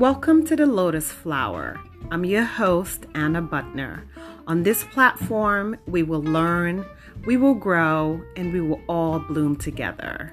Welcome to the Lotus Flower. I'm your host, Anna Butner. On this platform, we will learn, we will grow, and we will all bloom together.